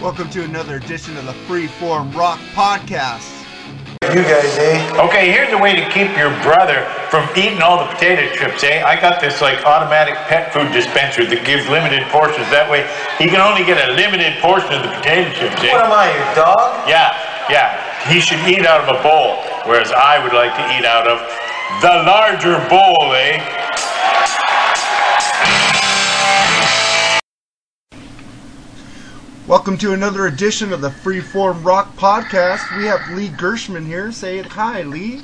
Welcome to another edition of the Freeform Rock Podcast. You guys, eh? Okay, here's a way to keep your brother from eating all the potato chips, eh? I got this like automatic pet food dispenser that gives limited portions. That way, he can only get a limited portion of the potato chips, eh? What am I, your dog? Yeah, yeah. He should eat out of a bowl, whereas I would like to eat out of the larger bowl, eh? Welcome to another edition of the Freeform Rock Podcast. We have Lee Gershman here. Say hi, Lee.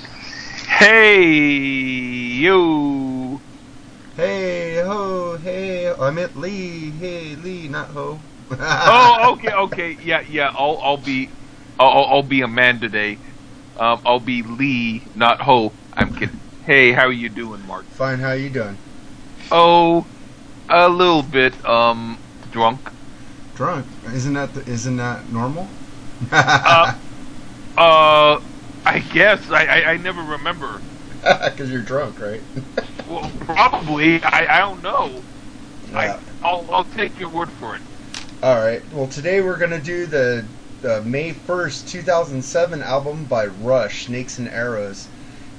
Hey, you. Hey, ho, hey. I meant Lee. Hey, Lee, not ho. oh, okay, okay. Yeah, yeah. I'll, I'll be, I'll, I'll be a man today. Um, I'll be Lee, not Ho. I'm kidding. Hey, how are you doing, Mark? Fine. How are you doing? Oh, a little bit um drunk. Drunk? Isn't that the, isn't that normal? Uh, uh, I guess I, I, I never remember. Because you're drunk, right? Well, probably. I, I don't know. Yeah. I, I'll, I'll take your word for it. All right. Well, today we're gonna do the, the May first, two thousand seven album by Rush, Snakes and Arrows.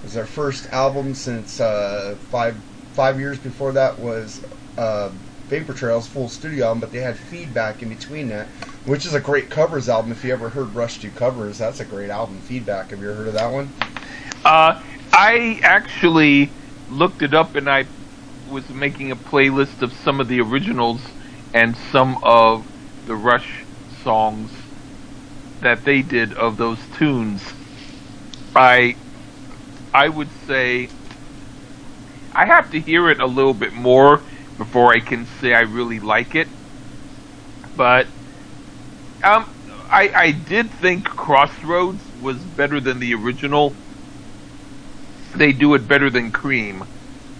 It was our first album since uh, five five years before that was uh, Vapor Trails full studio album, but they had feedback in between that, which is a great covers album. If you ever heard Rush do covers, that's a great album. Feedback. Have you ever heard of that one? Uh, I actually looked it up and I was making a playlist of some of the originals and some of the Rush songs that they did of those tunes. I I would say I have to hear it a little bit more before I can say I really like it. But um I I did think Crossroads was better than the original. They do it better than Cream.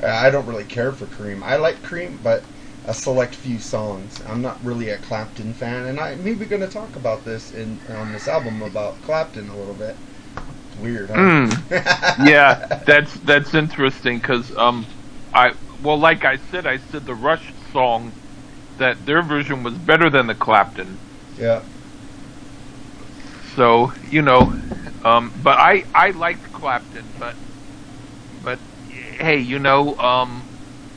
Uh, I don't really care for Cream. I like Cream, but a select few songs. I'm not really a Clapton fan, and I maybe going to talk about this in on this album about Clapton a little bit. It's weird, huh? yeah, that's that's interesting because um, I well, like I said, I said the Rush song that their version was better than the Clapton. yeah. So you know, um, but I I liked Clapton, but but hey, you know, um,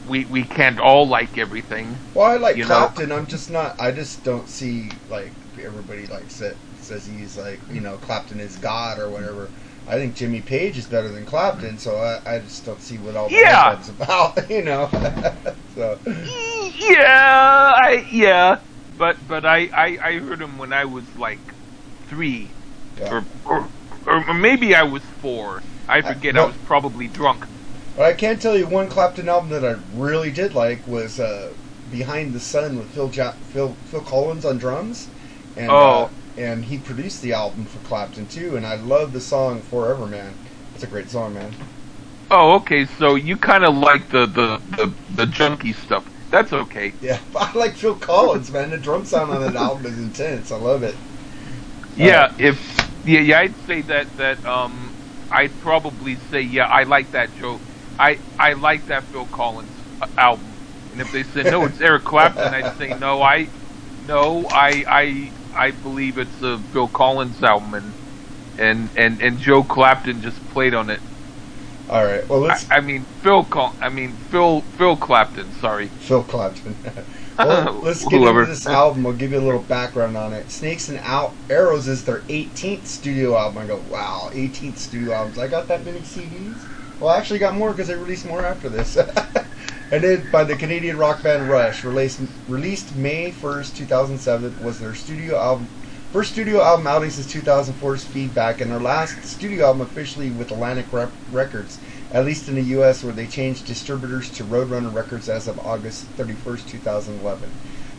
we we can't all like everything. Well, I like You know- Clapton. I'm just not. I just don't see like everybody likes it. Says he's like you know Clapton is God or whatever. I think Jimmy Page is better than Clapton, so I, I just don't see what all the Yeah. hubbub's about. You know. so Yeah, I yeah, but but I I, I heard him when I was like three, yeah. or, or or maybe I was four. I forget. I no. was probably drunk. But I can tell you one Clapton album that I really did like was uh, Behind the Sun with Phil ja- Phil Phil Collins on drums, and uh, Oh. And he produced the album for Clapton too. And I love the song Forever Man. It's a great song, man. Oh, okay. So you kind of like the, the the the junky stuff. That's okay. Yeah, I like Phil Collins, man. The drum sound on that album is intense. I love it. Yeah, if yeah, yeah, I'd say that that um, I'd probably say yeah, I like that Joe. I I like that Phil Collins uh, album. And if they said no, it's Eric Clapton, I'd say no. I no, I I I believe it's a Phil Collins album, and and and and Joe Clapton just played on it. All right, well I, let's I mean Phil Col- I mean Phil Phil Clapton. Sorry. Phil Clapton. well, let's get Whoever. into this album. I'll give you a little background on it. Snakes and Out Arrows is their 18th studio album. I go, wow, 18th studio albums. I got that many CDs. Well, I actually got more because they released more after this. and then by the Canadian rock band Rush, released released May 1st, 2007, was their studio album. First studio album outing since 2004's Feedback, and their last studio album officially with Atlantic Rep- Records, at least in the U.S., where they changed distributors to Roadrunner Records as of August 31st, 2011.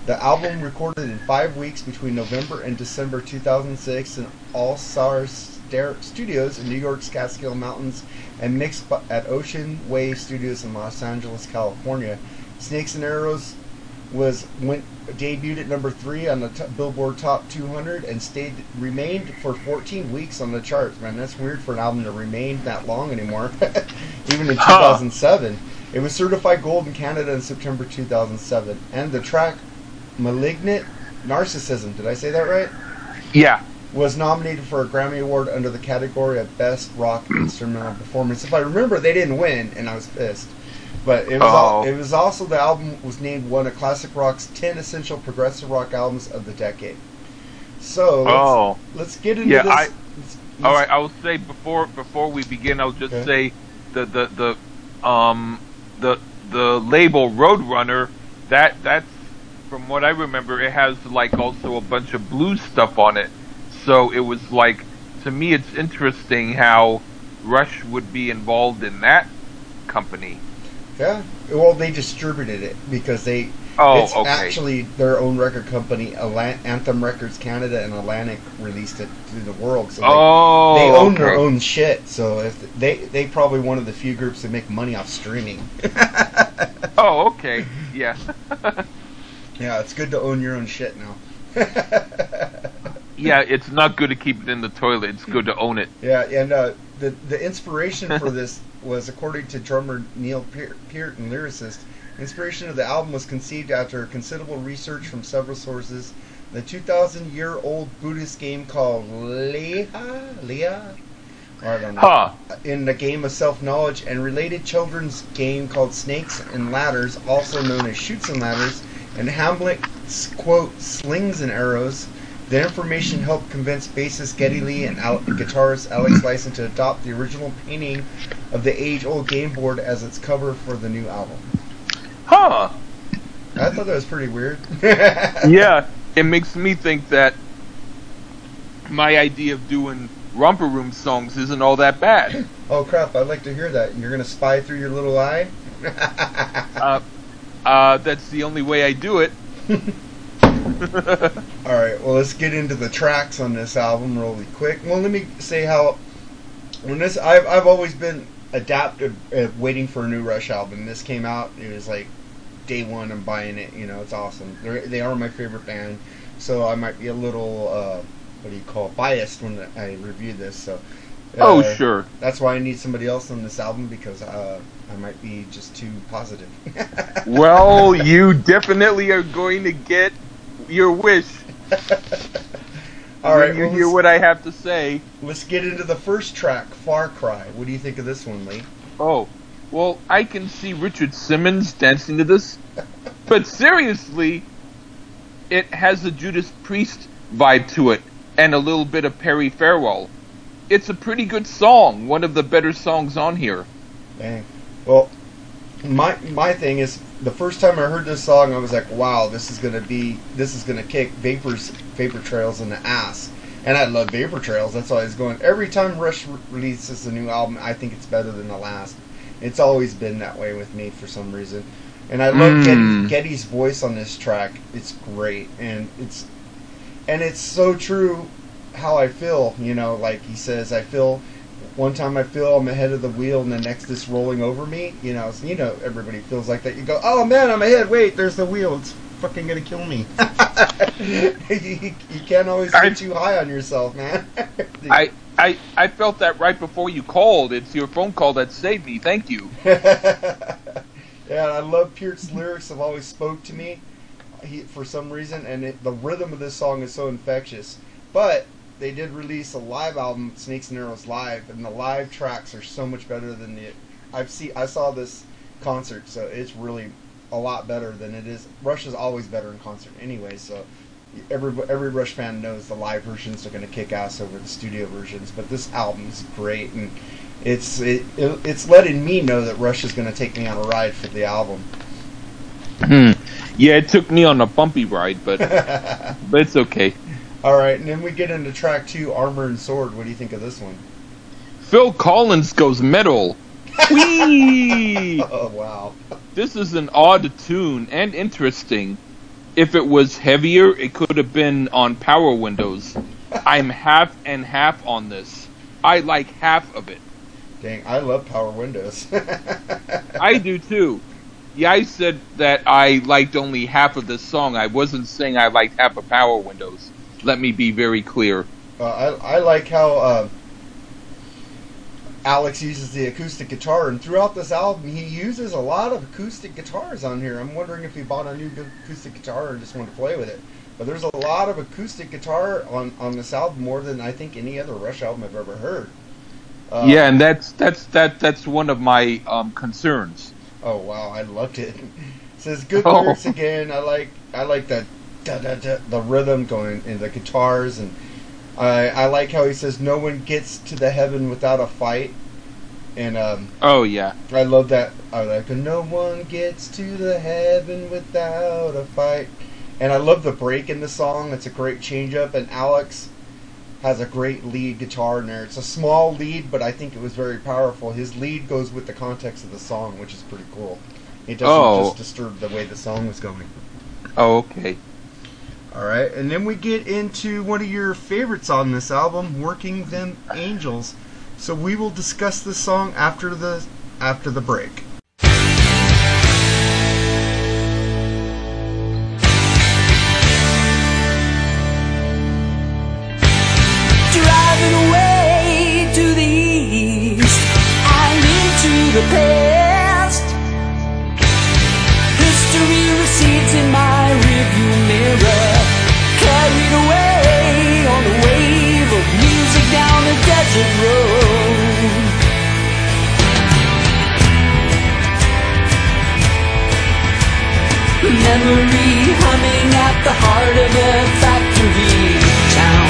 The album recorded in five weeks between November and December 2006 in Allaire Studios in New York's Catskill Mountains and mixed at Ocean Way Studios in Los Angeles, California. Snakes and Arrows was went debuted at number three on the t- Billboard Top 200 and stayed remained for 14 weeks on the charts. Man, that's weird for an album to remain that long anymore. Even in Huh. 2007, it was certified gold in Canada in September 2007, and the track "Malignant" Narcissism. Did I say that right? Yeah. Was nominated for a Grammy Award under the category of Best Rock Instrumental Performance. If I remember, they didn't win, and I was pissed. But it was al- Oh. it was also the album was named one of classic rock's ten essential progressive rock albums of the decade. So let's, Oh. let's get into Yeah, this. I- let's- let's- right. I will say before before we begin, I'll just Okay. say the the the um the the label Roadrunner that that's from what I remember, it has like also a bunch of blues stuff on it. So it was like to me, it's interesting how Rush would be involved in that company. Yeah. Well, they distributed it because they. Oh, it's okay. actually their own record company, Anthem Records Canada and Atlantic, released it to the world. So they, oh, they own okay. their own shit. So if they they probably one of the few groups that make money off streaming. Oh, okay. Yeah. yeah, it's good to own your own shit now. yeah, it's not good to keep it in the toilet. It's good to own it. Yeah, and uh, the the inspiration for this was, according to drummer Neil Peart, Peart and lyricist, inspiration of the album was conceived after considerable research from several sources. The 2,000-year-old Buddhist game called Leha, Leha, I don't know, Huh. in the game of self-knowledge, and related children's game called Snakes and Ladders, also known as Chutes and Ladders, and Hamlet's quote Slings and Arrows. The information helped convince bassist Geddy Lee and Al- guitarist Alex Lifeson to adopt the original painting of the age-old game board as its cover for the new album. Huh. I thought that was pretty weird. yeah, it makes me think that my idea of doing romper room songs isn't all that bad. Oh crap! I'd like to hear that. You're gonna spy through your little eye. Uh, uh, that's the only way I do it. All right, well, let's get into the tracks on this album really quick. Well, let me say how when this I've I've always been adaptive, uh, waiting for a new Rush album. This came out, it was like day one. I'm buying it. You know, it's awesome. They're, they are my favorite band, so I might be a little uh, what do you call it, biased when I review this. So. oh, uh, sure. That's why I need somebody else on this album because uh, I might be just too positive. Well, you definitely are going to get your wish All right, you well, hear what I have to say. Let's get into the first track, Far Cry. What do you think of this one, Lee? Oh, well, I can see Richard Simmons dancing to this, but seriously, it has a Judas Priest vibe to it and a little bit of Perry Farrell. It's a pretty good song, one of the better songs on here. Dang. Well, my my thing is the first time I heard this song, I was like, "Wow, this is gonna be this is gonna kick Vapors Vapor Trails in the ass." And I love Vapor Trails. That's why I was going. Every time Rush releases a new album, I think it's better than the last. It's always been that way with me for some reason. And I love Mm. Geddy, Geddy's voice on this track. It's great, and it's and it's so true how I feel. You know, like he says, I feel one time I feel I'm ahead of the wheel, and the next it's rolling over me. You know, so, you know, everybody feels like that. You go, oh man, I'm ahead. Wait, there's the wheel. It's fucking gonna kill me. you, you can't always get I- too high on yourself, man. I, I, I felt that right before you called. It's your phone call that saved me. Thank you. yeah, I love Peart's lyrics. Have always spoke to me. He, for some reason, and it, the rhythm of this song is so infectious. But they did release a live album, Snakes and Arrows Live, and the live tracks are so much better than the. I've seen I saw this concert, so it's really a lot better than it is. Rush is always better in concert, anyway. So every every Rush fan knows the live versions are going to kick ass over the studio versions. But this album is great, and it's it, it it's letting me know that Rush is going to take me on a ride for the album. Hmm. Yeah, it took me on a bumpy ride, but but it's okay. All right, and then we get into track two, Armor and Sword. What do you think of this one? Phil Collins goes metal. Whee! Oh wow. This is an odd tune and interesting. If it was heavier, it could have been on Power Windows. I'm half and half on this. I like half of it. Dang, I love Power Windows. I do too. Yeah, I said that I liked only half of this song. I wasn't saying I liked half of Power Windows. Let me be very clear. Uh, I, I like how uh, Alex uses the acoustic guitar, and throughout this album, he uses a lot of acoustic guitars on here. I'm wondering if he bought a new acoustic guitar and just wanted to play with it. But there's a lot of acoustic guitar on on this album, more than I think any other Rush album I've ever heard. Uh, yeah, and that's that's that that's one of my um, concerns. Oh wow, I loved it. it says good Oh. lyrics again. I like I like the da, da, da, the rhythm going in the guitars, and I I like how he says no one gets to the heaven without a fight, and um, Oh yeah, I love that. I like no one gets to the heaven without a fight, and I love the break in the song. It's a great change up, and Alex has a great lead guitar in there. It's a small lead, but I think it was very powerful. His lead goes with the context of the song, which is pretty cool. It doesn't Oh. just disturb the way the song was going. oh okay. All right, and then we get into one of your favorites on this album, "Working Them Angels." So we will discuss this song after the after the break. driving away to the east and into the. The heart of a factory town.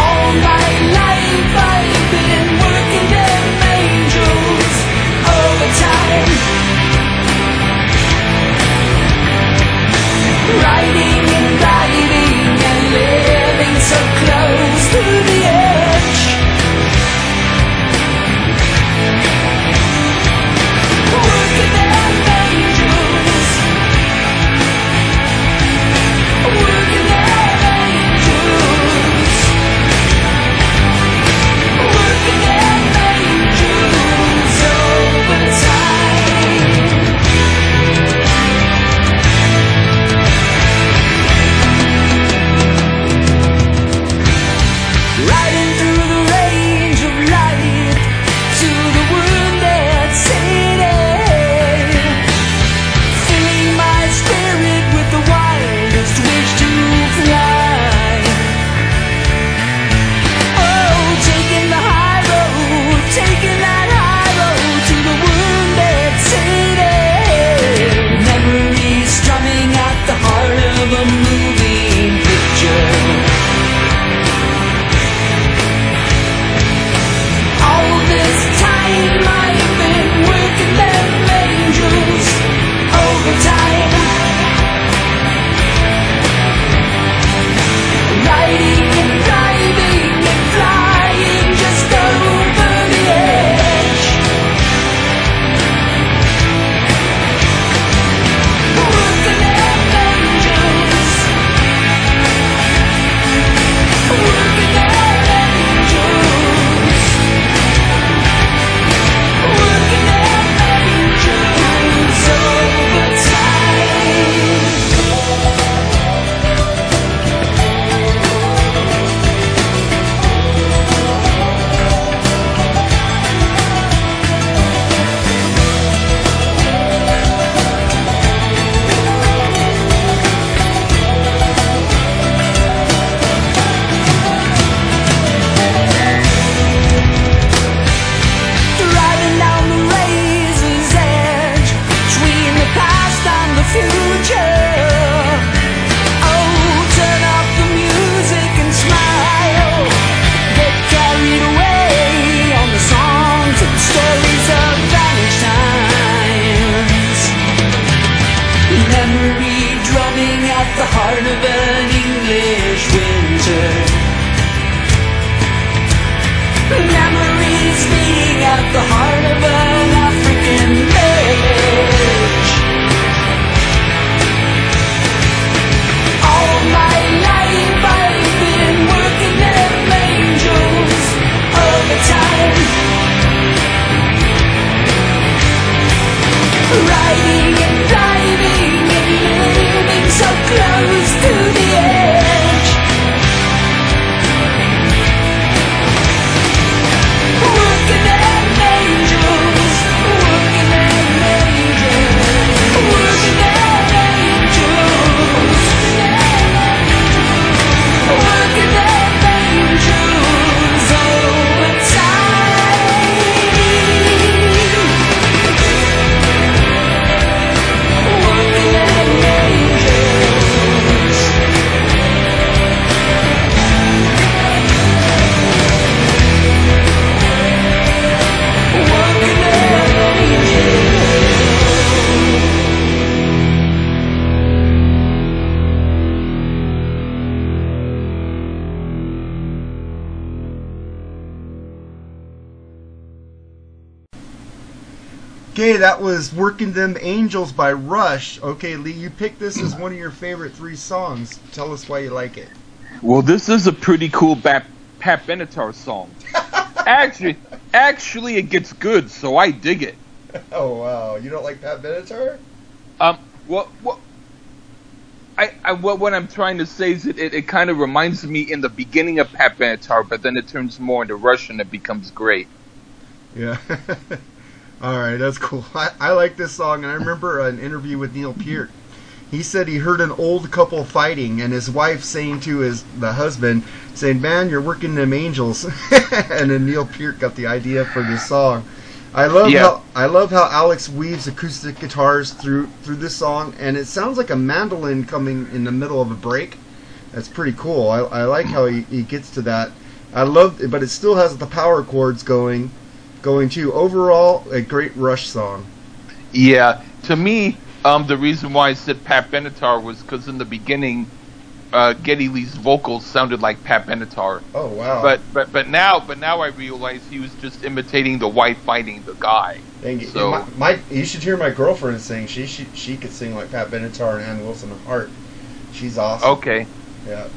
All my life I've been working them angels overtime. Writing Okay, that was Working Them Angels by Rush. Okay, Lee, you picked this as one of your favorite three songs. Tell us why you like it. Well, this is a pretty cool Pat, Pat Benatar song. actually, actually, it gets good, so I dig it. Oh, wow. You don't like Pat Benatar? Um, what, what, I, I, what, what I'm trying to say is it, it, it kind of reminds me in the beginning of Pat Benatar, but then it turns more into Rush and it becomes great. Yeah. All right, that's cool. I, I like this song, and I remember an interview with Neil Peart. He said he heard an old couple fighting, and his wife saying to his the husband, saying, "Man, you're working them angels." and then Neil Peart got the idea for this song. I love Yeah. how I love how Alex weaves acoustic guitars through through this song, and it sounds like a mandolin coming in the middle of a break. That's pretty cool. I, I like how he, he gets to that. I love, but it still has the power chords going, going to Overall, a great Rush song. Yeah, to me, um, the reason why I said Pat Benatar was because in the beginning, uh, Geddy Lee's vocals sounded like Pat Benatar. Oh wow! But but but now but now I realize he was just imitating the wife fighting the guy. Dang it. so- my, my, you should hear my girlfriend sing. She she she could sing like Pat Benatar and Ann Wilson of Heart. She's awesome. Okay. Yeah.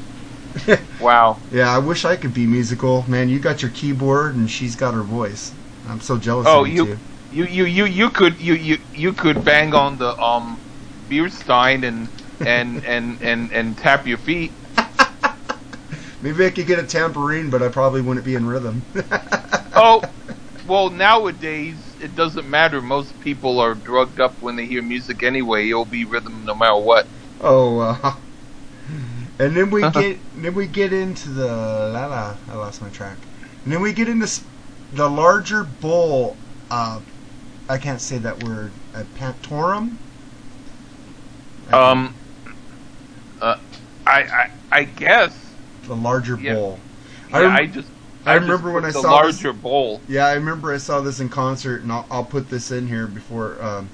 Wow. Yeah, I wish I could be musical. Man, you got your keyboard and she's got her voice. I'm so jealous Oh, of you, you- You you you you could you you you could bang on the um beer stein and and and and and tap your feet. Maybe I could get a tambourine, but I probably wouldn't be in rhythm. Oh, well nowadays it doesn't matter. Most people are drugged up when they hear music anyway. It'll be rhythm no matter what. Oh, uh, and then we get then we get into the la la. I lost my track. And then we get into the larger bull. Uh, I can't say that word. a pantorum. Um, uh, I I I guess. the larger yeah. bull. Yeah, rem- I just. I just remember when I the saw this- larger bowl. Yeah, I remember I saw this in concert, and I'll, I'll put this in here before um,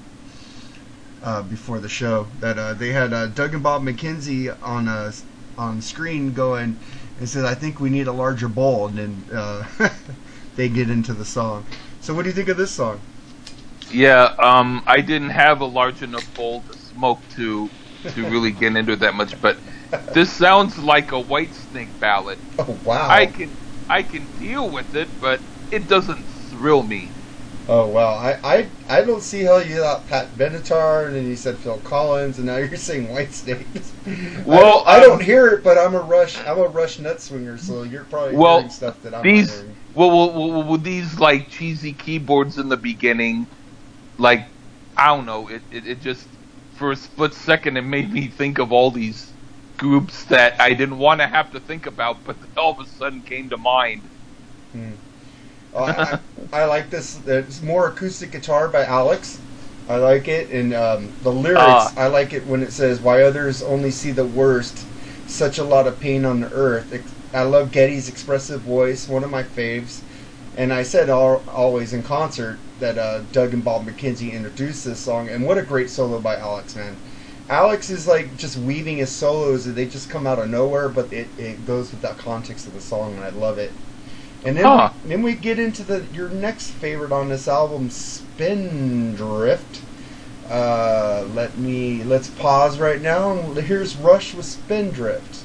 uh, before the show. That uh, they had uh, Doug and Bob McKenzie on uh, on screen going and said, "I think we need a larger bowl," and then uh, they get into the song. So, what do you think of this song? Yeah, um, I didn't have a large enough bowl to smoke to to really get into it that much, but this sounds like a Whitesnake ballad. Oh wow! I can I can deal with it, but it doesn't thrill me. oh wow! I, I I don't see how you thought Pat Benatar, and then you said Phil Collins, and now you're saying Whitesnake. Well, I, don't, I don't um, hear it, but I'm a Rush. I'm a Rush nut swinger, so you're probably Well, hearing stuff that I'm These hearing. Well, well, well, well, with these like cheesy keyboards in the beginning, like I don't know, it, it it just for a split second it made me think of all these groups that I didn't want to have to think about, but all of a sudden came to mind. Oh, I, I like this. It's more acoustic guitar by Alex. I like it, and um, the lyrics. Ah. I like it when it says, "Why others only see the worst, such a lot of pain on the earth." I love Geddy's expressive voice, one of my faves. And I said all, always in concert that uh, Doug and Bob McKenzie introduced this song, and what a great solo by Alex, man. Alex is like just weaving his solos, and they just come out of nowhere, but it, it goes with that context of the song, and I love it. And then, Huh. we, then we get into the your next favorite on this album, Spindrift. Uh, let me let's pause right now, and here's Rush with Spindrift.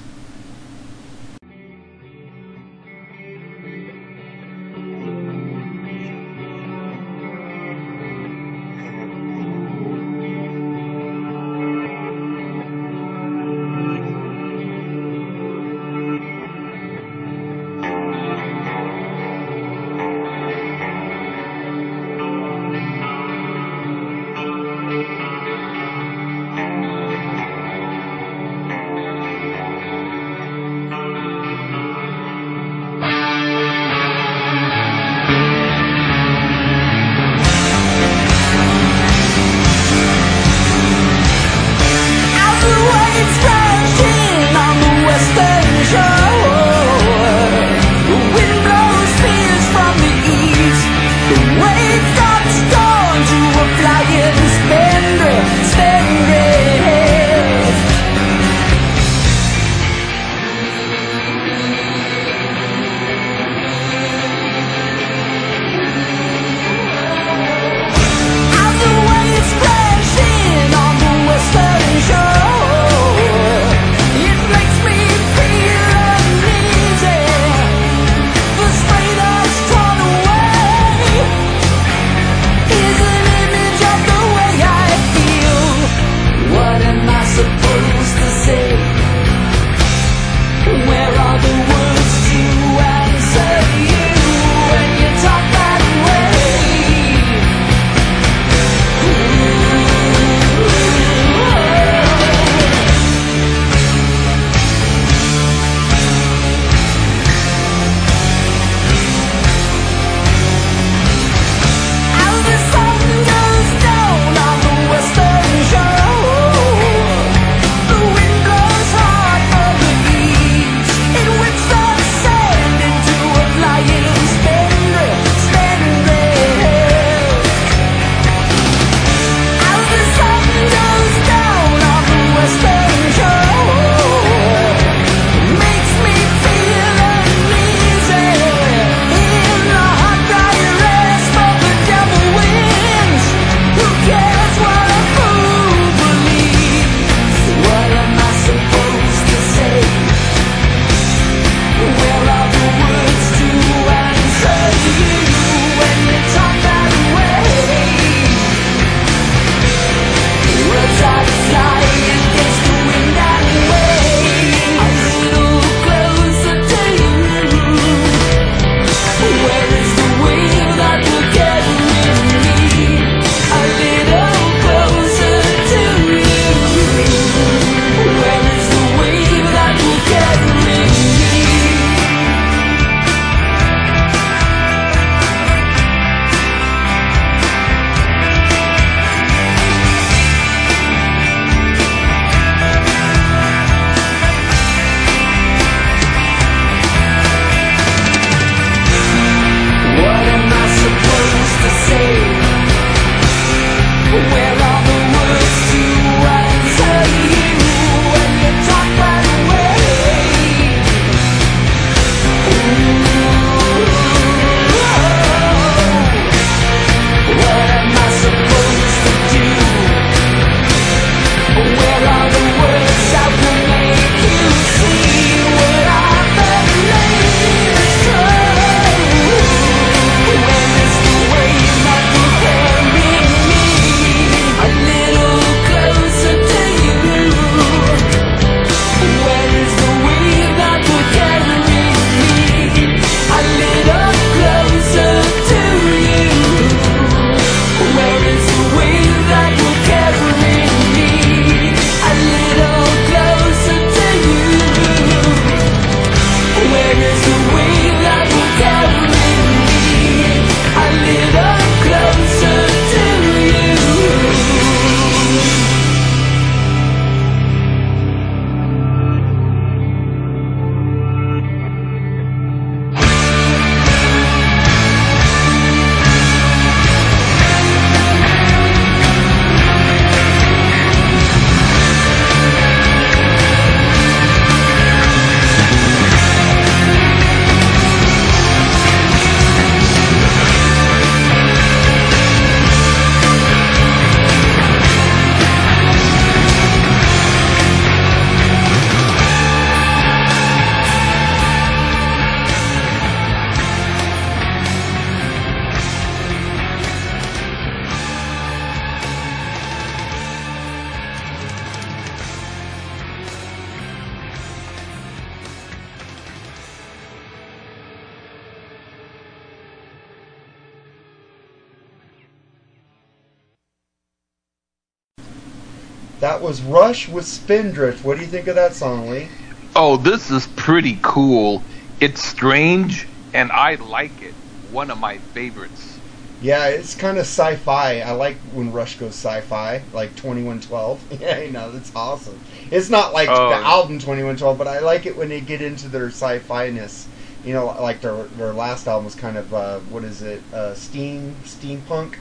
Was Rush with Spindrift. What do you think of that song, Lee? Oh, this is pretty cool. It's strange, and I like it. One of my favorites. Yeah, it's kind of sci-fi. I like when Rush goes sci-fi, like 2112. Yeah, you know, that's awesome. It's not like Oh. the album 2112, but I like it when they get into their sci-fi-ness. You know, like their their last album was kind of uh, what is it? Uh, steam steampunk.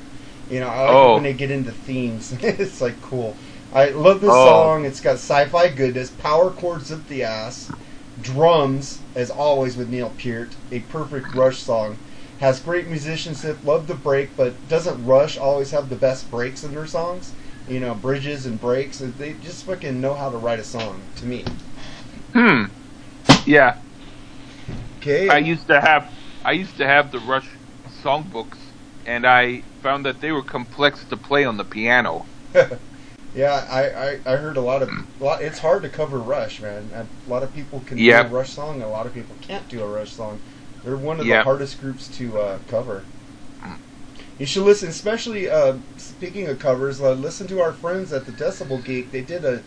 You know, I like it Oh. when they get into themes. it's like cool. I love this Oh. song. It's got sci-fi goodness, power chords up the ass, drums as always with Neil Peart, a perfect Rush song. Has great musicianship, love the break, but doesn't Rush always have the best breaks in their songs? You know, bridges and breaks. They just fucking know how to write a song. To me. Hmm. Yeah, Okay. I used to have I used to have the Rush songbooks, and I found that they were complex to play on the piano. Yeah, I, I, I heard a lot of a lot. It's hard to cover Rush, man. A lot of people can Yep. do a Rush song. And a lot of people can't do a Rush song. They're one of the hardest groups to uh, cover. You should listen, especially uh, speaking of covers. Uh, listen to our friends at the Decibel Geek. They did a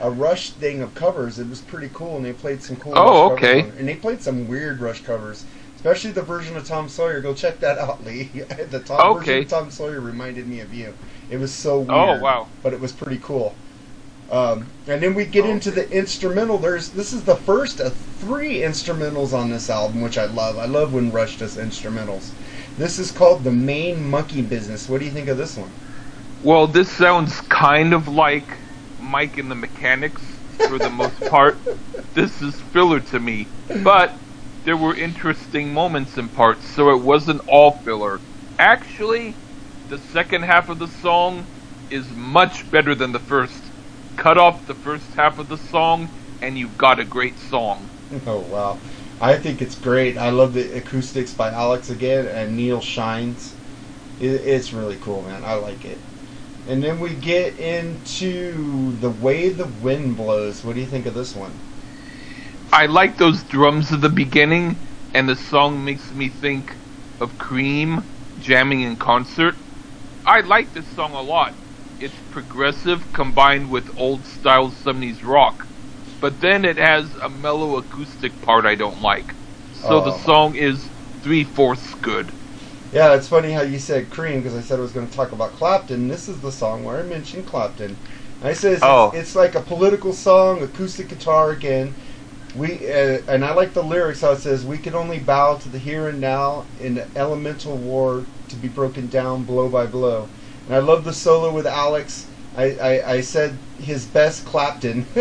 a Rush thing of covers. It was pretty cool, and they played some cool. Oh, Rush okay. covers. And they played some weird Rush covers, especially the version of Tom Sawyer. Go check that out, Lee. the Tom version of Tom Sawyer reminded me of you. It was so weird. Oh, wow. But it was pretty cool. Um, and then we get into the instrumental. There's this is the first of three instrumentals on this album, which I love. I love when Rush does instrumentals. This is called the Main Monkey Business. What do you think of this one? Well, this sounds kind of like Mike and the Mechanics for the most part. This is filler to me, but there were interesting moments in parts, so it wasn't all filler. Actually, the second half of the song is much better than the first. Cut off the first half of the song, and you've got a great song. Oh wow, I think it's great. I love the acoustics by Alex again and Neil Shines. It, it's really cool, man. I like it. And then we get into the way the wind blows. What do you think of this one? I like those drums at the beginning, and the song makes me think of Cream jamming in concert. I like this song a lot. It's progressive combined with old style 70s rock, but then it has a mellow acoustic part I don't like. So the Oh. song is three fourths good. Yeah, it's funny how you said Cream because I said I was going to talk about Clapton. This is the song where I mentioned Clapton. I said it's, Oh. it's like a political song, acoustic guitar again. We uh, and I like the lyrics how it says we can only bow to the here and now in the elemental war to be broken down blow by blow. And I love the solo with Alex. I, I, I said his best Clapton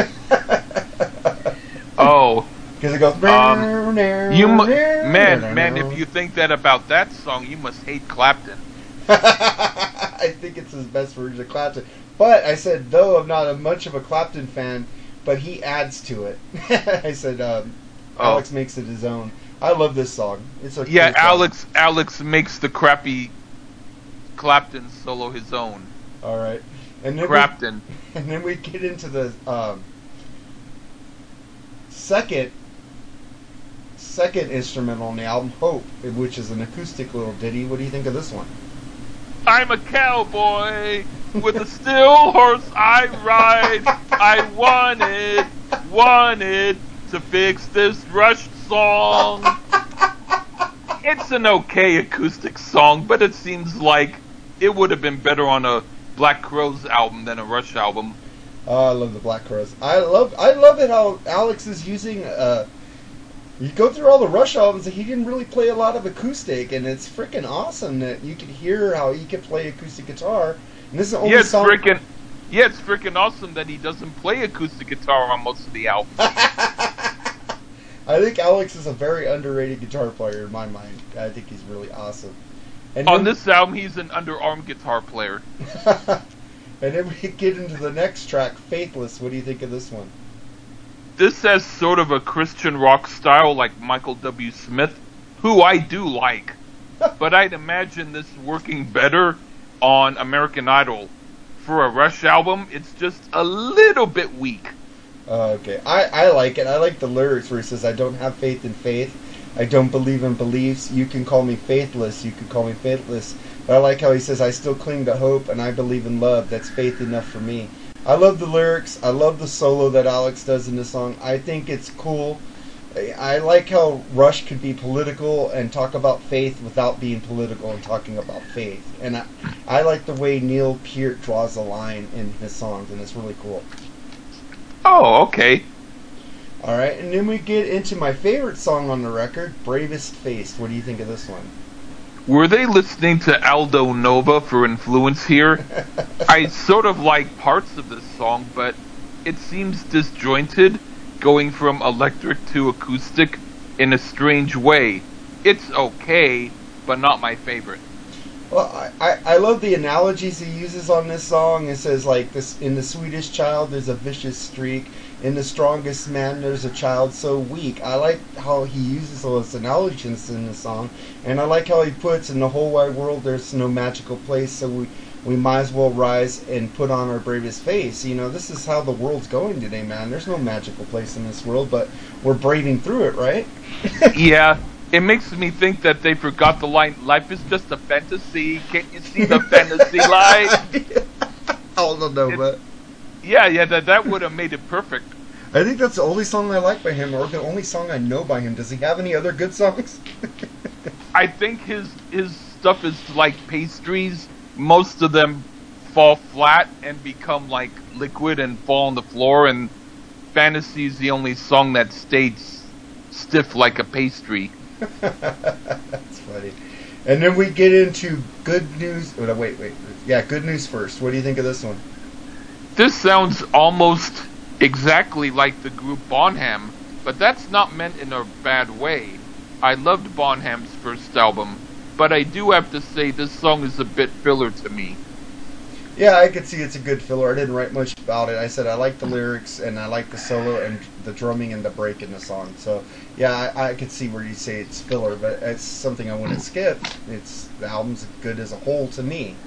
Oh, because it goes. Um, you mu- man, man, if you think that about that song, you must hate Clapton. I think it's his best version of Clapton. But I said, though I'm not a much of a Clapton fan, but he adds to it. I said, um, Oh. Alex makes it his own. I love this song. It's a Yeah, cool song. Alex Alex makes the crappy Clapton solo his own. All right, and then Clapton. we, and then we get into the um, second second instrumental on the album, Hope, which is an acoustic little ditty. What do you think of this one? I'm a cowboy with a still horse I ride. I wanted, wanted to fix this Rush song. It's an okay acoustic song, but it seems like it would have been better on a Black Crowes album than a Rush album. Oh, I love the Black Crowes. I love I love it how Alex is using. Uh, you go through all the Rush albums, and he didn't really play a lot of acoustic, and it's freaking awesome that you can hear how he can play acoustic guitar. And this is the only Yeah, it's song. freaking. Yeah, it's freaking awesome that he doesn't play acoustic guitar on most of the album. I think Alex is a very underrated guitar player in my mind. I think he's really awesome. And on then- this album, he's an underarm guitar player. and then we get into the next track, Faithless. What do you think of this one? This has sort of a Christian rock style like Michael W. Smith, who I do like. but I'd imagine this working better on American Idol. For a Rush album, it's just a little bit weak. Uh, okay, I, I like it. I like the lyrics where he says, "I don't have faith in faith. I don't believe in beliefs. You can call me faithless. You can call me faithless." But I like how he says, "I still cling to hope, and I believe in love. That's faith enough for me." I love the lyrics. I love the solo that Alex does in this song. I think it's cool. I- like how Rush could be political and talk about faith without being political and talking about faith. And I, I like the way Neil Peart draws a line in his songs, and it's really cool. Oh, okay. All right, and then we get into my favorite song on the record, "Bravest Face." What do you think of this one? Were they listening to Aldo Nova for influence here? I sort of like parts of this song, but it seems disjointed, going from electric to acoustic in a strange way. It's okay, but not my favorite. Well, I, I, love the analogies he uses on this song. It says like this in the sweetest child there's a vicious streak. In the strongest man there's a child so weak. I like how he uses all those analogies in the song, and I like how he puts in the whole wide world there's no magical place, so we we might as well rise and put on our bravest face. You know, this is how the world's going today, man. There's no magical place in this world, but we're braving through it, right? yeah, it makes me think that they forgot the line, life is just a fantasy. Can't you see the fantasy line? I don't know, It- but Yeah, yeah, that, that would have made it perfect. I think that's the only song I like by him, or the only song I know by him. Does he have any other good songs? I think his his stuff is like pastries. Most of them fall flat and become like liquid and fall on the floor. And Fantasy is the only song that stays stiff like a pastry. That's funny. And then we get into good news. Oh, no, wait, wait. Yeah, good news first. What do you think of this one? This sounds almost exactly like the group Bonham, but that's not meant in a bad way. I loved Bonham's first album, but I do have to say this song is a bit filler to me. Yeah, I could see it's a good filler. I didn't write much about it. I said I like the lyrics and I like the solo and the drumming and the break in the song. So yeah, I, I could see where you say it's filler, but it's something I wouldn't skip. It's the album's good as a whole to me.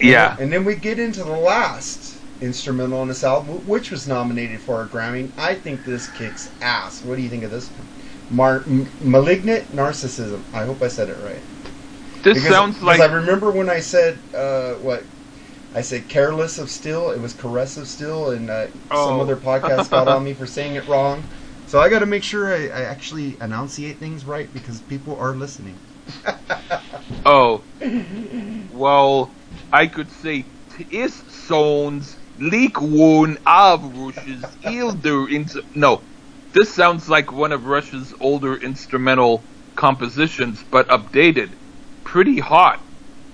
Yeah. And then we get into the last instrumental on this album, which was nominated for a Grammy. I think this kicks ass. What do you think of this one? Mar- M- Malignant Narcissism. I hope I said it right. This sounds because like I remember when I said uh, what I said, careless of still. It was caress of still, and uh, some Oh. other podcast got on me for saying it wrong. So I got to make sure I, I actually enunciate things right because people are listening. Oh. Well, I could say is zones leak wound av Russia's elder into no. This sounds like one of Rush's older instrumental compositions, but updated. Pretty hot.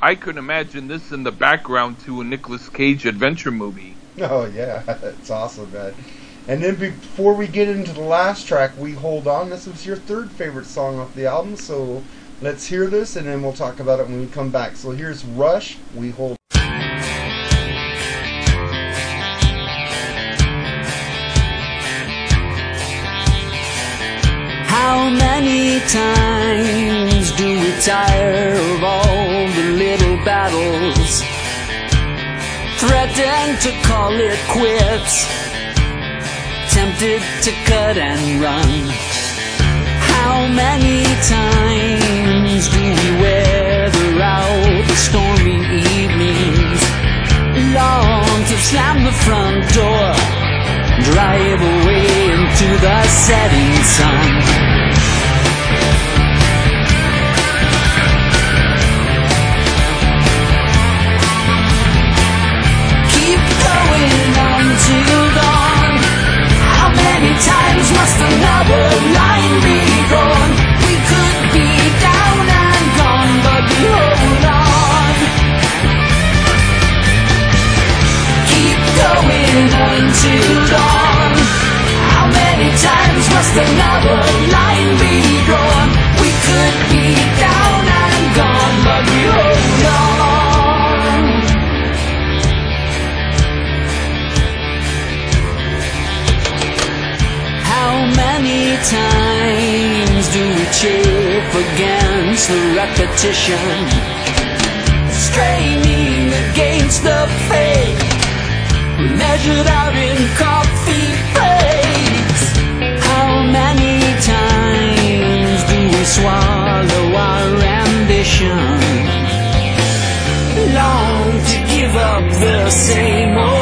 I could imagine this in the background to a Nicolas Cage adventure movie. Oh yeah, it's awesome, man. And then before we get into the last track, we hold on. This was your third favorite song off the album, so let's hear this, and then we'll talk about it when we come back. So here's Rush. We hold. How many times do we tire of all Threaten to call it quits, tempted to cut and run. How many times do we weather out the stormy evenings? Long to slam the front door, drive away into the setting sun. Until dawn. How many times must another line be drawn? We could be down and gone, but we hold on. Keep going until dawn. How many times must another line be drawn? We could be down repetition? Straining against the fate, measured out in coffee breaks. How many times do we swallow our ambition? Long to give up the same old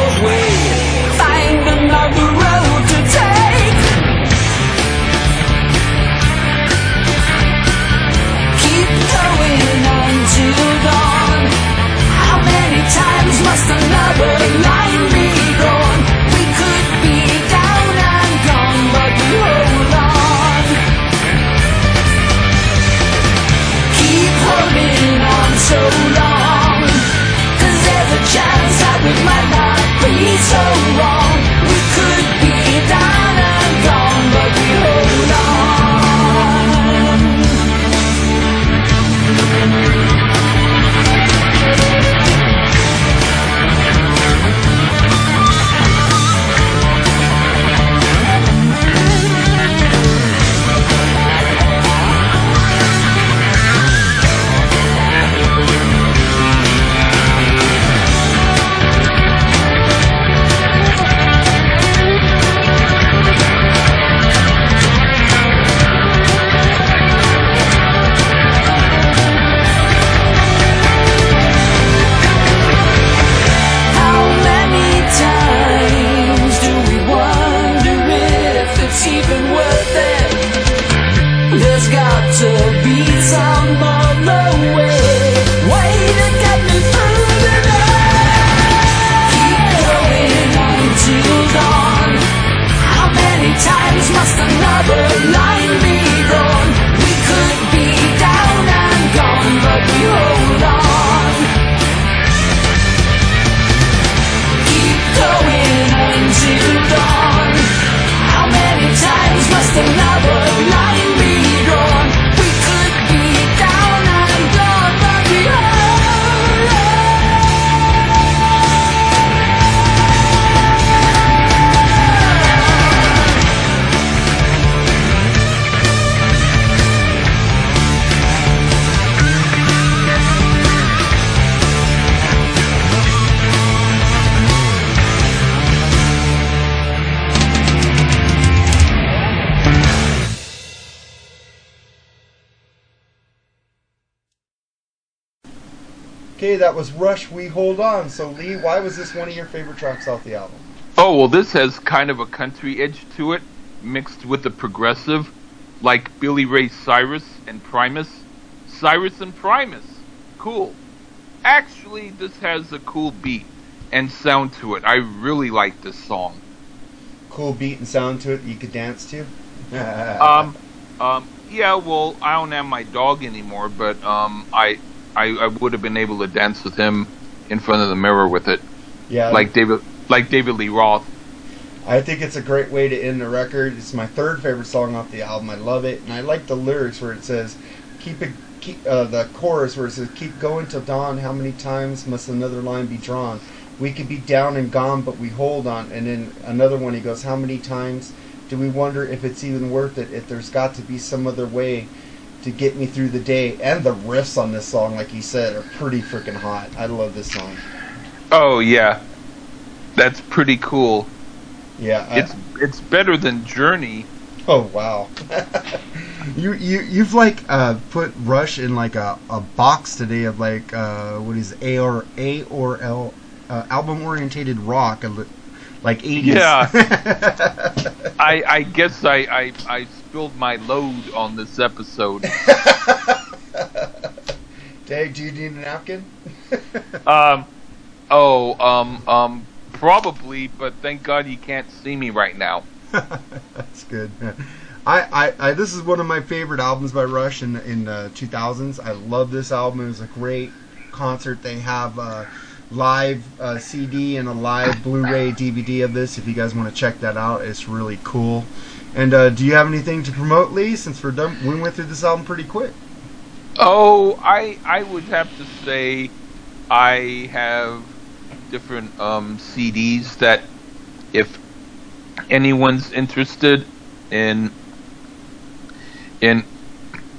was Rush. We hold on. So Lee, why was this one of your favorite tracks off the album? Oh well, this has kind of a country edge to it, mixed with the progressive, like Billy Ray Cyrus and Primus. Cyrus and Primus, cool. Actually, this has a cool beat and sound to it. I really like this song. Cool beat and sound to it you could dance to. Um, um, yeah. Well, I don't have my dog anymore, but um, I, I, I would have been able to dance with him in front of the mirror with it, yeah, like David, like David Lee Roth. I think it's a great way to end the record. It's my third favorite song off the album. I love it, and I like the lyrics where it says, "Keep it." Keep, uh, the chorus where it says, "Keep going till dawn. How many times must another line be drawn? We could be down and gone, but we hold on." And then another one, he goes, "How many times do we wonder if it's even worth it? If there's got to be some other way to get me through the day?" And the riffs on this song, like you said, are pretty freaking hot. I love this song. Oh yeah, that's pretty cool. Yeah, I- It's it's better than Journey. Oh wow. you you you've like uh put Rush in like a, a box today of like uh what is A or A or L uh, album orientated rock like 80s. Yeah. I I guess I, I I my load on this episode. Dave, do you need a napkin? Um, oh um um probably, but thank God you can't see me right now. That's good. I, I, I this is one of my favorite albums by Rush in in uh, 2000s. I love this album. It was a great concert. They have a live uh, CD and a live Blu-ray DVD of this. If you guys want to check that out, it's really cool. And uh, do you have anything to promote, Lee? Since we're done, we went through this album pretty quick. Oh, I I would have to say I have different um, CDs that if anyone's interested in in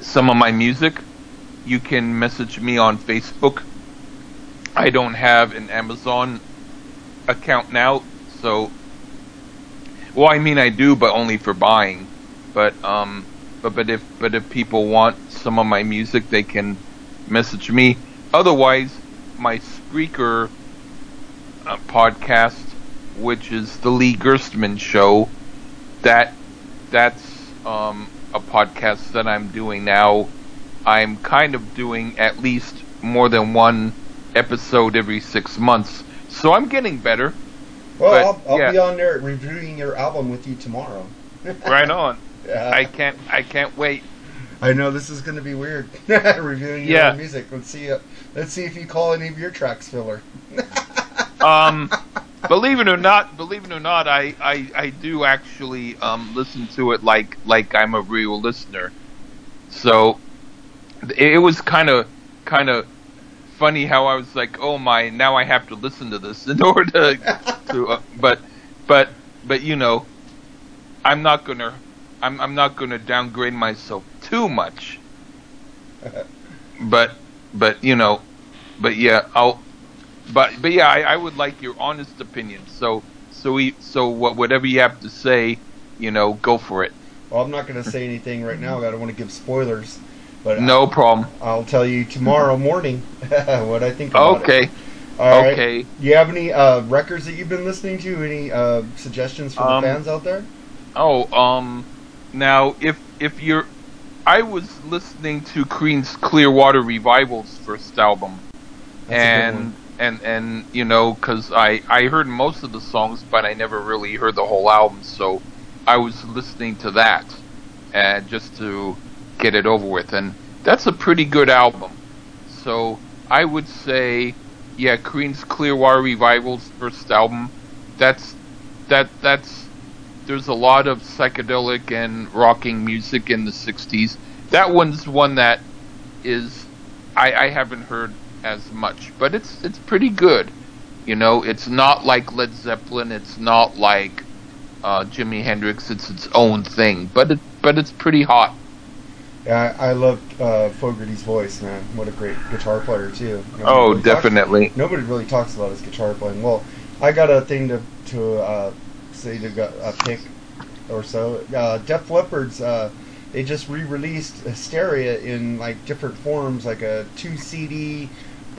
some of my music, you can message me on Facebook. I don't have an Amazon account now, so well, I mean I do, but only for buying. But um, but but if but if people want some of my music, they can message me. Otherwise, my Spreaker uh, podcast, which is the Lee Gerstmann Show, that that's um, a podcast that I'm doing now. I'm kind of doing at least more than one episode every six months, so I'm getting better. Well, But, I'll, I'll yeah. be on there reviewing your album with you tomorrow. Right on. Yeah. I can't I can't wait. I know this is going to be weird reviewing your Yeah. music. Let's see. Uh, let's see if you call any of your tracks filler. Um, believe it or not, believe it or not, I, I, I do actually um, listen to it like like I'm a real listener. So it, it was kind of kind of funny how I was like, oh my, now I have to listen to this in order to, to uh, but but but you know, I'm not gonna I'm I'm not gonna downgrade myself too much. But but you know, but yeah, I'll but but yeah, I, I would like your honest opinion. So so we so what whatever you have to say, you know, go for it. Well, I'm not going to say anything right now. I don't want to give spoilers, but No problem. I'll, tell you tomorrow morning what I think. About Okay. It. All right. Okay. Do you have any uh, records that you've been listening to? Any uh, suggestions for Um, the fans out there? Oh, um, now if if you're, I was listening to Creedence Clearwater Revival's first album, That's and and and you know, cause I I heard most of the songs, but I never really heard the whole album, so I was listening to that, and just to get it over with, and that's a pretty good album. So I would say, yeah, Creedence Clearwater Revival's first album. That's that that's there's a lot of psychedelic and rocking music in the 60s. That one's one that is I, I haven't heard as much, but it's it's pretty good. You know, it's not like Led Zeppelin, it's not like uh, Jimi Hendrix. It's its own thing, but it but it's pretty hot. Yeah, I, I love uh, Fogerty's voice, man. What a great guitar player too. Nobody Oh, really talks- definitely. nobody really talks about his guitar playing. Well, I got a thing to to uh, say to go, uh, pick or so. Uh, Def Leppard's uh, they just re-released Hysteria in like different forms, like a two CD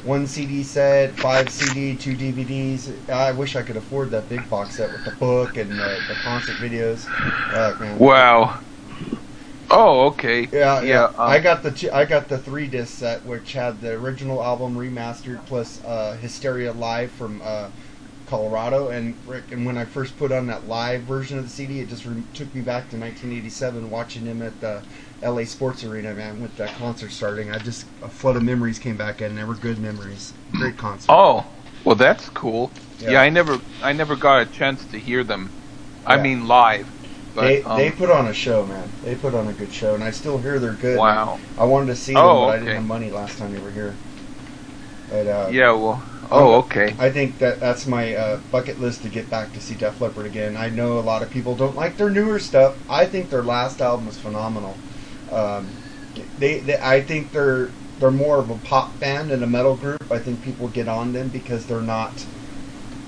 one CD set, five CD, two DVDs. I wish I could afford that big box set with the book and the, the concert videos. Uh, man. Wow. Oh, okay. Yeah, yeah. um, I got the I got the three disc set, which had the original album remastered plus uh, Hysteria Live from uh, Colorado. And Rick, and when I first put on that live version of the CD, it just re- took me back to 1987, watching him at the L.A. Sports Arena, man, with that concert starting. I just a flood of memories came back, and they were good memories. Great concert. Oh, well, that's cool. Yeah. Yeah. I never, I never got a chance to hear them. I mean, live. But, they um, they put on a show, man. They put on a good show, and I still hear they're good. Wow. I wanted to see them, Oh, but I didn't have money last time they were here. But uh, Yeah. Well. Oh, okay. I think that that's my uh, bucket list to get back to see Def Leppard again. I know a lot of people don't like their newer stuff. I think their last album was phenomenal. Um, they, they, I think they're they're more of a pop band and a metal group. I think people get on them because they're not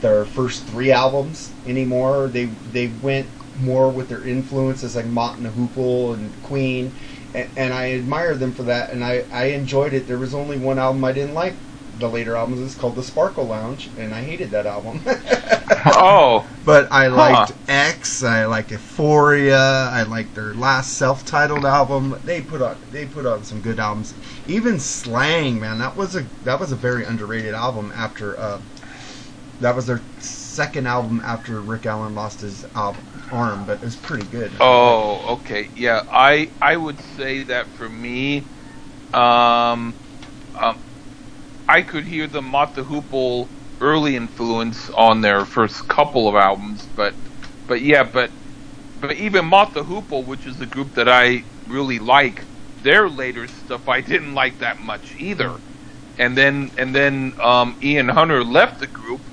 their first three albums anymore. They they went more with their influences like Mott and Hoople and Queen, and, and I admire them for that. And I, I enjoyed it. There was only one album I didn't like. The later albums is called The Sparkle Lounge, and I hated that album. Oh. but I liked Huh. X. I liked Euphoria. I liked their last self-titled album. They put on they put on some good albums. Even Slang, man, that was a that was a very underrated album. After uh, that was their second album after Rick Allen lost his album, arm, but it's pretty good. Oh, okay. Yeah, I I would say that for me, um, um, I could hear the the Hoople early influence on their first couple of albums, but but yeah, but but even the Hoople, which is a group that I really like, their later stuff I didn't like that much either. And then and then um, Ian Hunter left the group,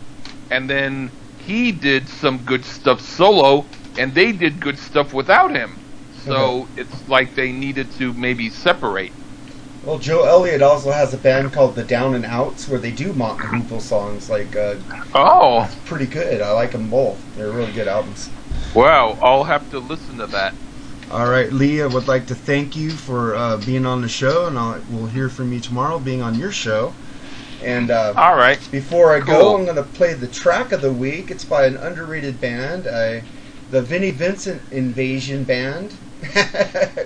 and then he did some good stuff solo, and they did good stuff without him. So it's like they needed to maybe separate. Well, Joe Elliott also has a band called the Down and Outs where they do Mott and Hoople songs. Like, uh, Oh, pretty good. I like them both. They're really good albums. wow! I'll have to listen to that. All right, Lee, I would like to thank you for uh, being on the show, and I'll, we'll hear from you tomorrow being on your show. And uh, All right. before I go, I'm going to play the track of the week. It's by an underrated band, I, the Vinnie Vincent Invasion Band,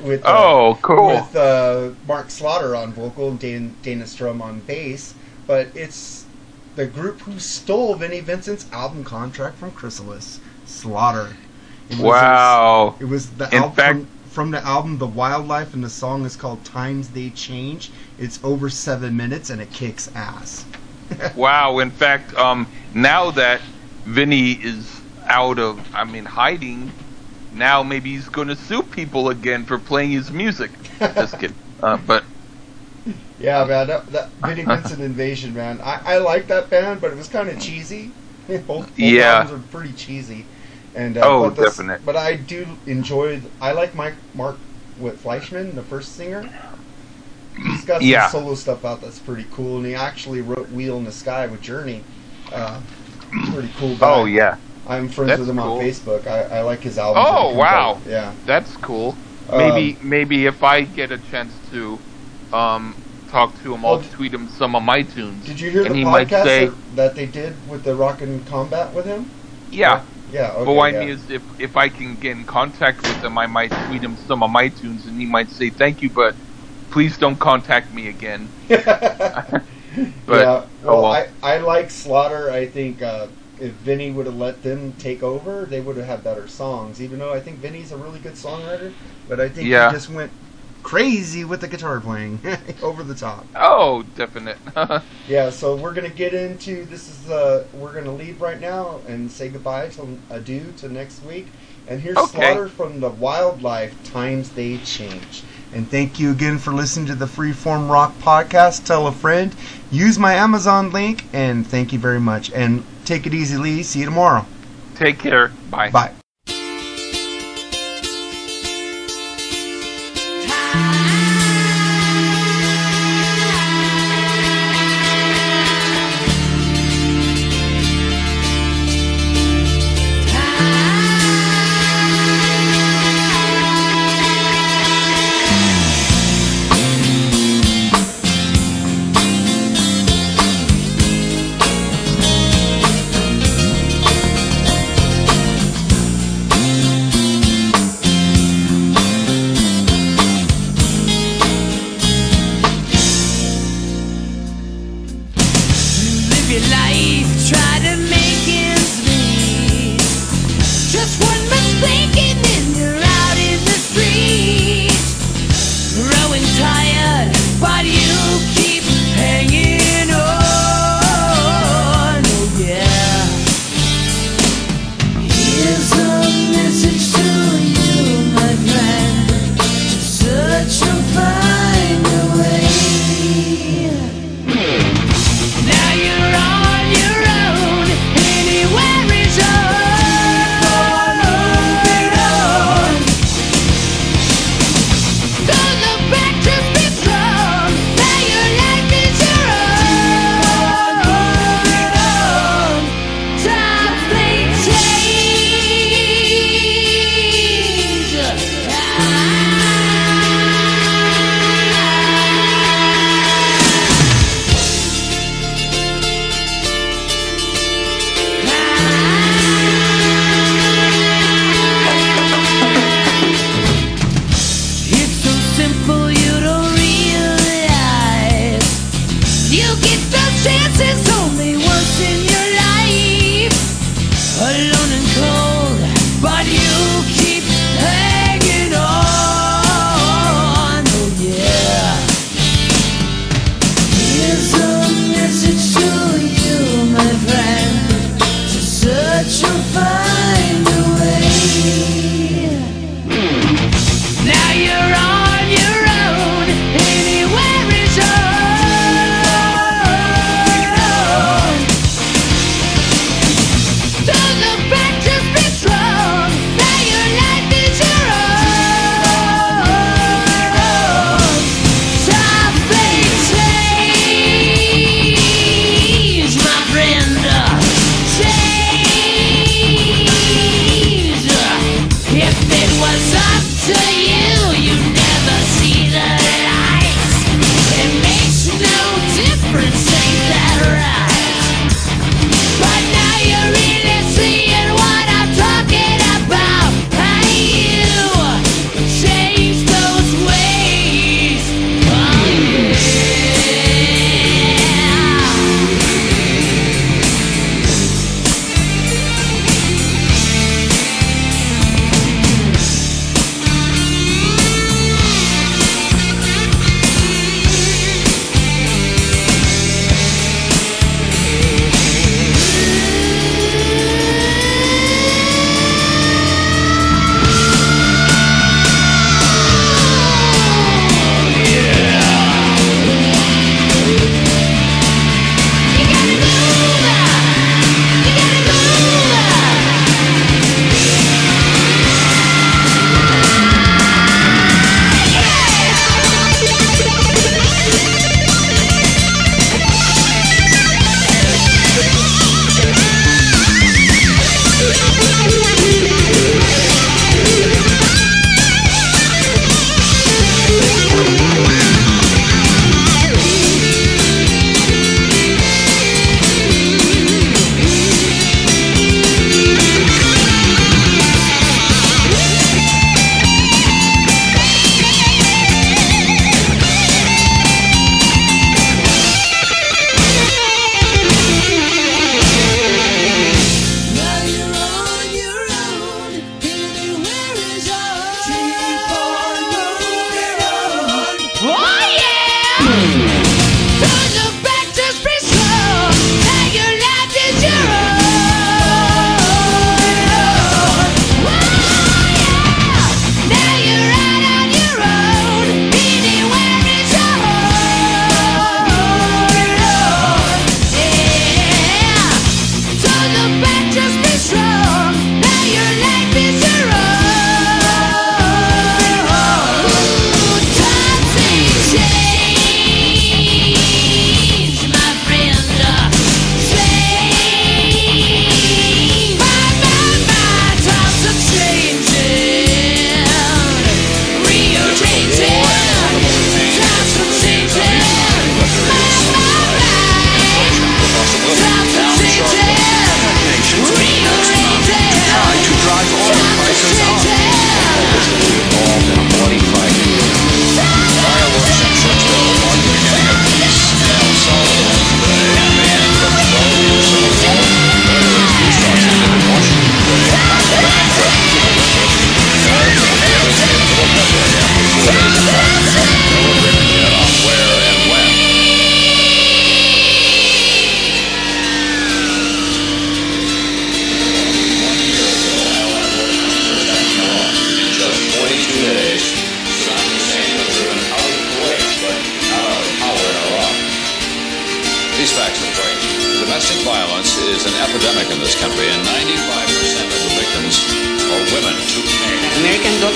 with uh, Oh, cool. with uh, Mark Slaughter on vocal and Dan, Dana Strum on bass. But it's the group who stole Vinnie Vincent's album contract from Chrysalis, Slaughter. It was his- Wow. it was the In album fact- from, from the album The Wildlife, and the song is called Times They Change. It's over seven minutes, and it kicks ass. Wow. In fact, um, now that Vinny is out of, I mean, hiding, now maybe he's going to sue people again for playing his music. Just kidding. Uh, but Yeah, man, that, that Vinnie Vincent Invasion, man. I, I like that band, but it was kind of cheesy. both, both Yeah. albums are pretty cheesy. And uh, Oh, but this- definite. But I do enjoy. I like Mike Mark with Fleischman, the first singer. He's got some Yeah. solo stuff out that's pretty cool, and he actually wrote "Wheel in the Sky" with Journey. Uh, pretty cool. Guy. oh yeah, I'm friends That's with him cool. on Facebook. I, I like his albums. Oh, that he comes wow. out. Yeah. that's cool. Um, Maybe maybe if I get a chance to um, talk to him, I'll Well, tweet him some of my tunes. Did you hear and the he might podcast say, that, they did with the Rock and Combat with him? yeah. Yeah. Okay, but what I mean is, if if I can get in contact with him, I might tweet him some of my tunes, and he might say thank you, but please don't contact me again. But yeah, oh well, well. I, I like Slaughter. I think uh, if Vinny would have let them take over, they would have had better songs. Even though I think Vinny's a really good songwriter, but I think Yeah. he just went crazy with the guitar playing, over the top. oh, definite. Yeah, so we're gonna get into this is uh we're gonna leave right now and say goodbye to adieu to next week. And here's Okay. Slaughter from the Wildlife Times They Change. And thank you again for listening to the Freeform Rock podcast. Tell a friend, use my Amazon link, and thank you very much. And take it easy, Lee. See you tomorrow. Take care. Bye. Bye.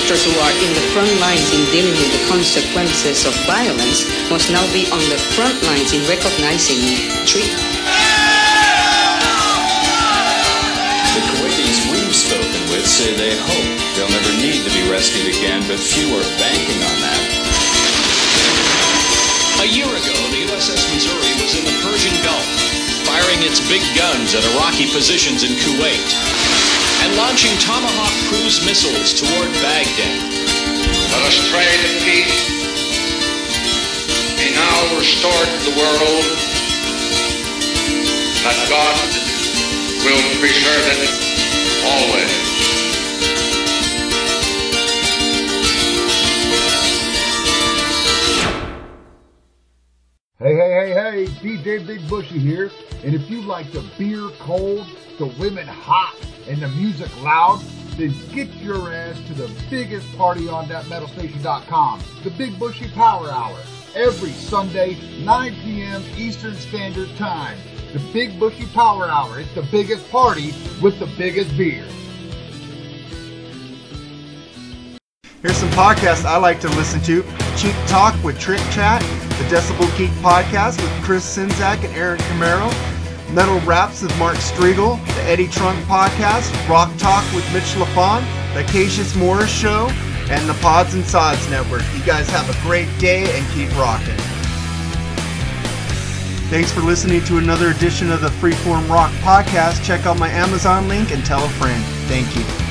Doctors who are in the front lines in dealing with the consequences of violence must now be on the front lines in recognizing treatment. The Kuwaitis we've spoken with say they hope they'll never need to be rescued again, but few are banking on that. A year ago, the USS Missouri was in the Persian Gulf, firing its big guns at Iraqi positions in Kuwait and launching Tomahawk cruise missiles toward Baghdad. Let us pray that peace be now restored to the world, that God will preserve it always. Hey, hey, hey, hey, DJ Big Bushy here. And if you like the beer cold, the women hot, and the music loud, then get your ass to the biggest party on that metalstation.com, the Big Bushy Power Hour, every Sunday, 9 p.m. Eastern Standard Time. The Big Bushy Power Hour. It's the biggest party with the biggest beer. Here's some podcasts I like to listen to. Cheap Talk with Trick Chat, the Decibel Geek Podcast with Chris Czynszak and Aaron Camaro, Metal Raps with Mark Striegel, the Eddie Trunk Podcast, Rock Talk with Mitch LaFon, the Cassius Morris Show, and the Pods and Sods Network. You guys have a great day and keep rocking. Thanks for listening to another edition of the Freeform Rock Podcast. Check out my Amazon link and tell a friend. Thank you.